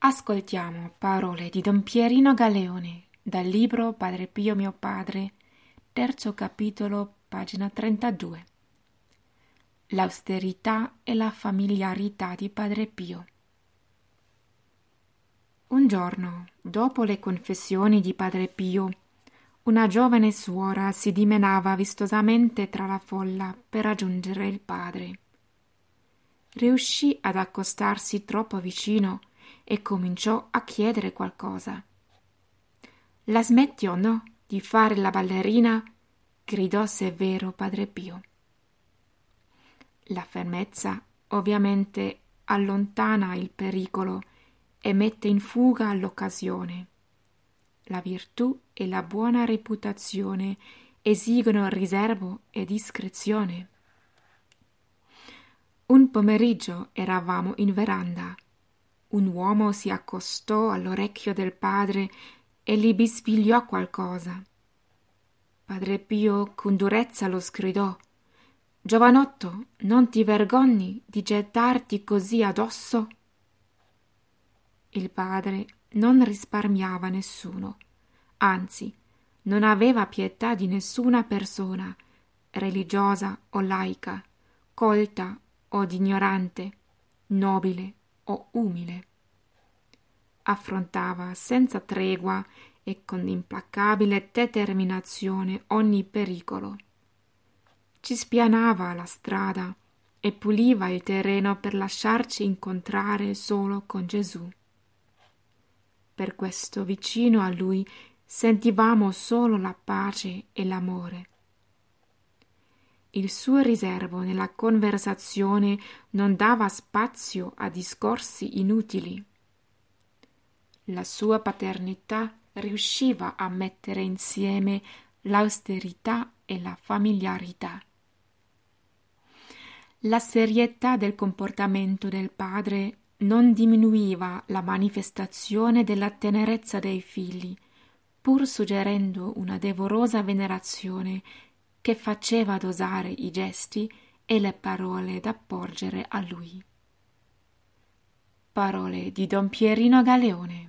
Ascoltiamo parole di Don Pierino Galeone dal libro Padre Pio mio padre, terzo capitolo, pagina 32. L'austerità e la familiarità di Padre Pio. Un giorno, dopo le confessioni di Padre Pio, una giovane suora si dimenava vistosamente tra la folla per raggiungere il padre. Riuscì ad accostarsi troppo vicino e cominciò a chiedere qualcosa. La smetti o no di fare la ballerina? gridò severo padre Pio. La fermezza ovviamente allontana il pericolo e mette in fuga l'occasione. La virtù e la buona reputazione esigono riservo e discrezione. Un pomeriggio eravamo in veranda. Un uomo si accostò all'orecchio del padre e gli bisbigliò qualcosa. Padre Pio con durezza lo scridò. Giovanotto, non ti vergogni di gettarti così addosso? Il padre non risparmiava nessuno, anzi, non aveva pietà di nessuna persona, religiosa o laica, colta o ignorante, nobile o umile. Affrontava senza tregua e con implacabile determinazione ogni pericolo. Ci spianava la strada e puliva il terreno per lasciarci incontrare solo con Gesù. Per questo vicino a lui sentivamo solo la pace e l'amore. Il suo riservo nella conversazione non dava spazio a discorsi inutili. La sua paternità riusciva a mettere insieme l'austerità e la familiarità. La serietà del comportamento del padre non diminuiva la manifestazione della tenerezza dei figli, pur suggerendo una devorosa venerazione che faceva dosare i gesti e le parole da porgere a lui. Parole di Don Pierino Galeone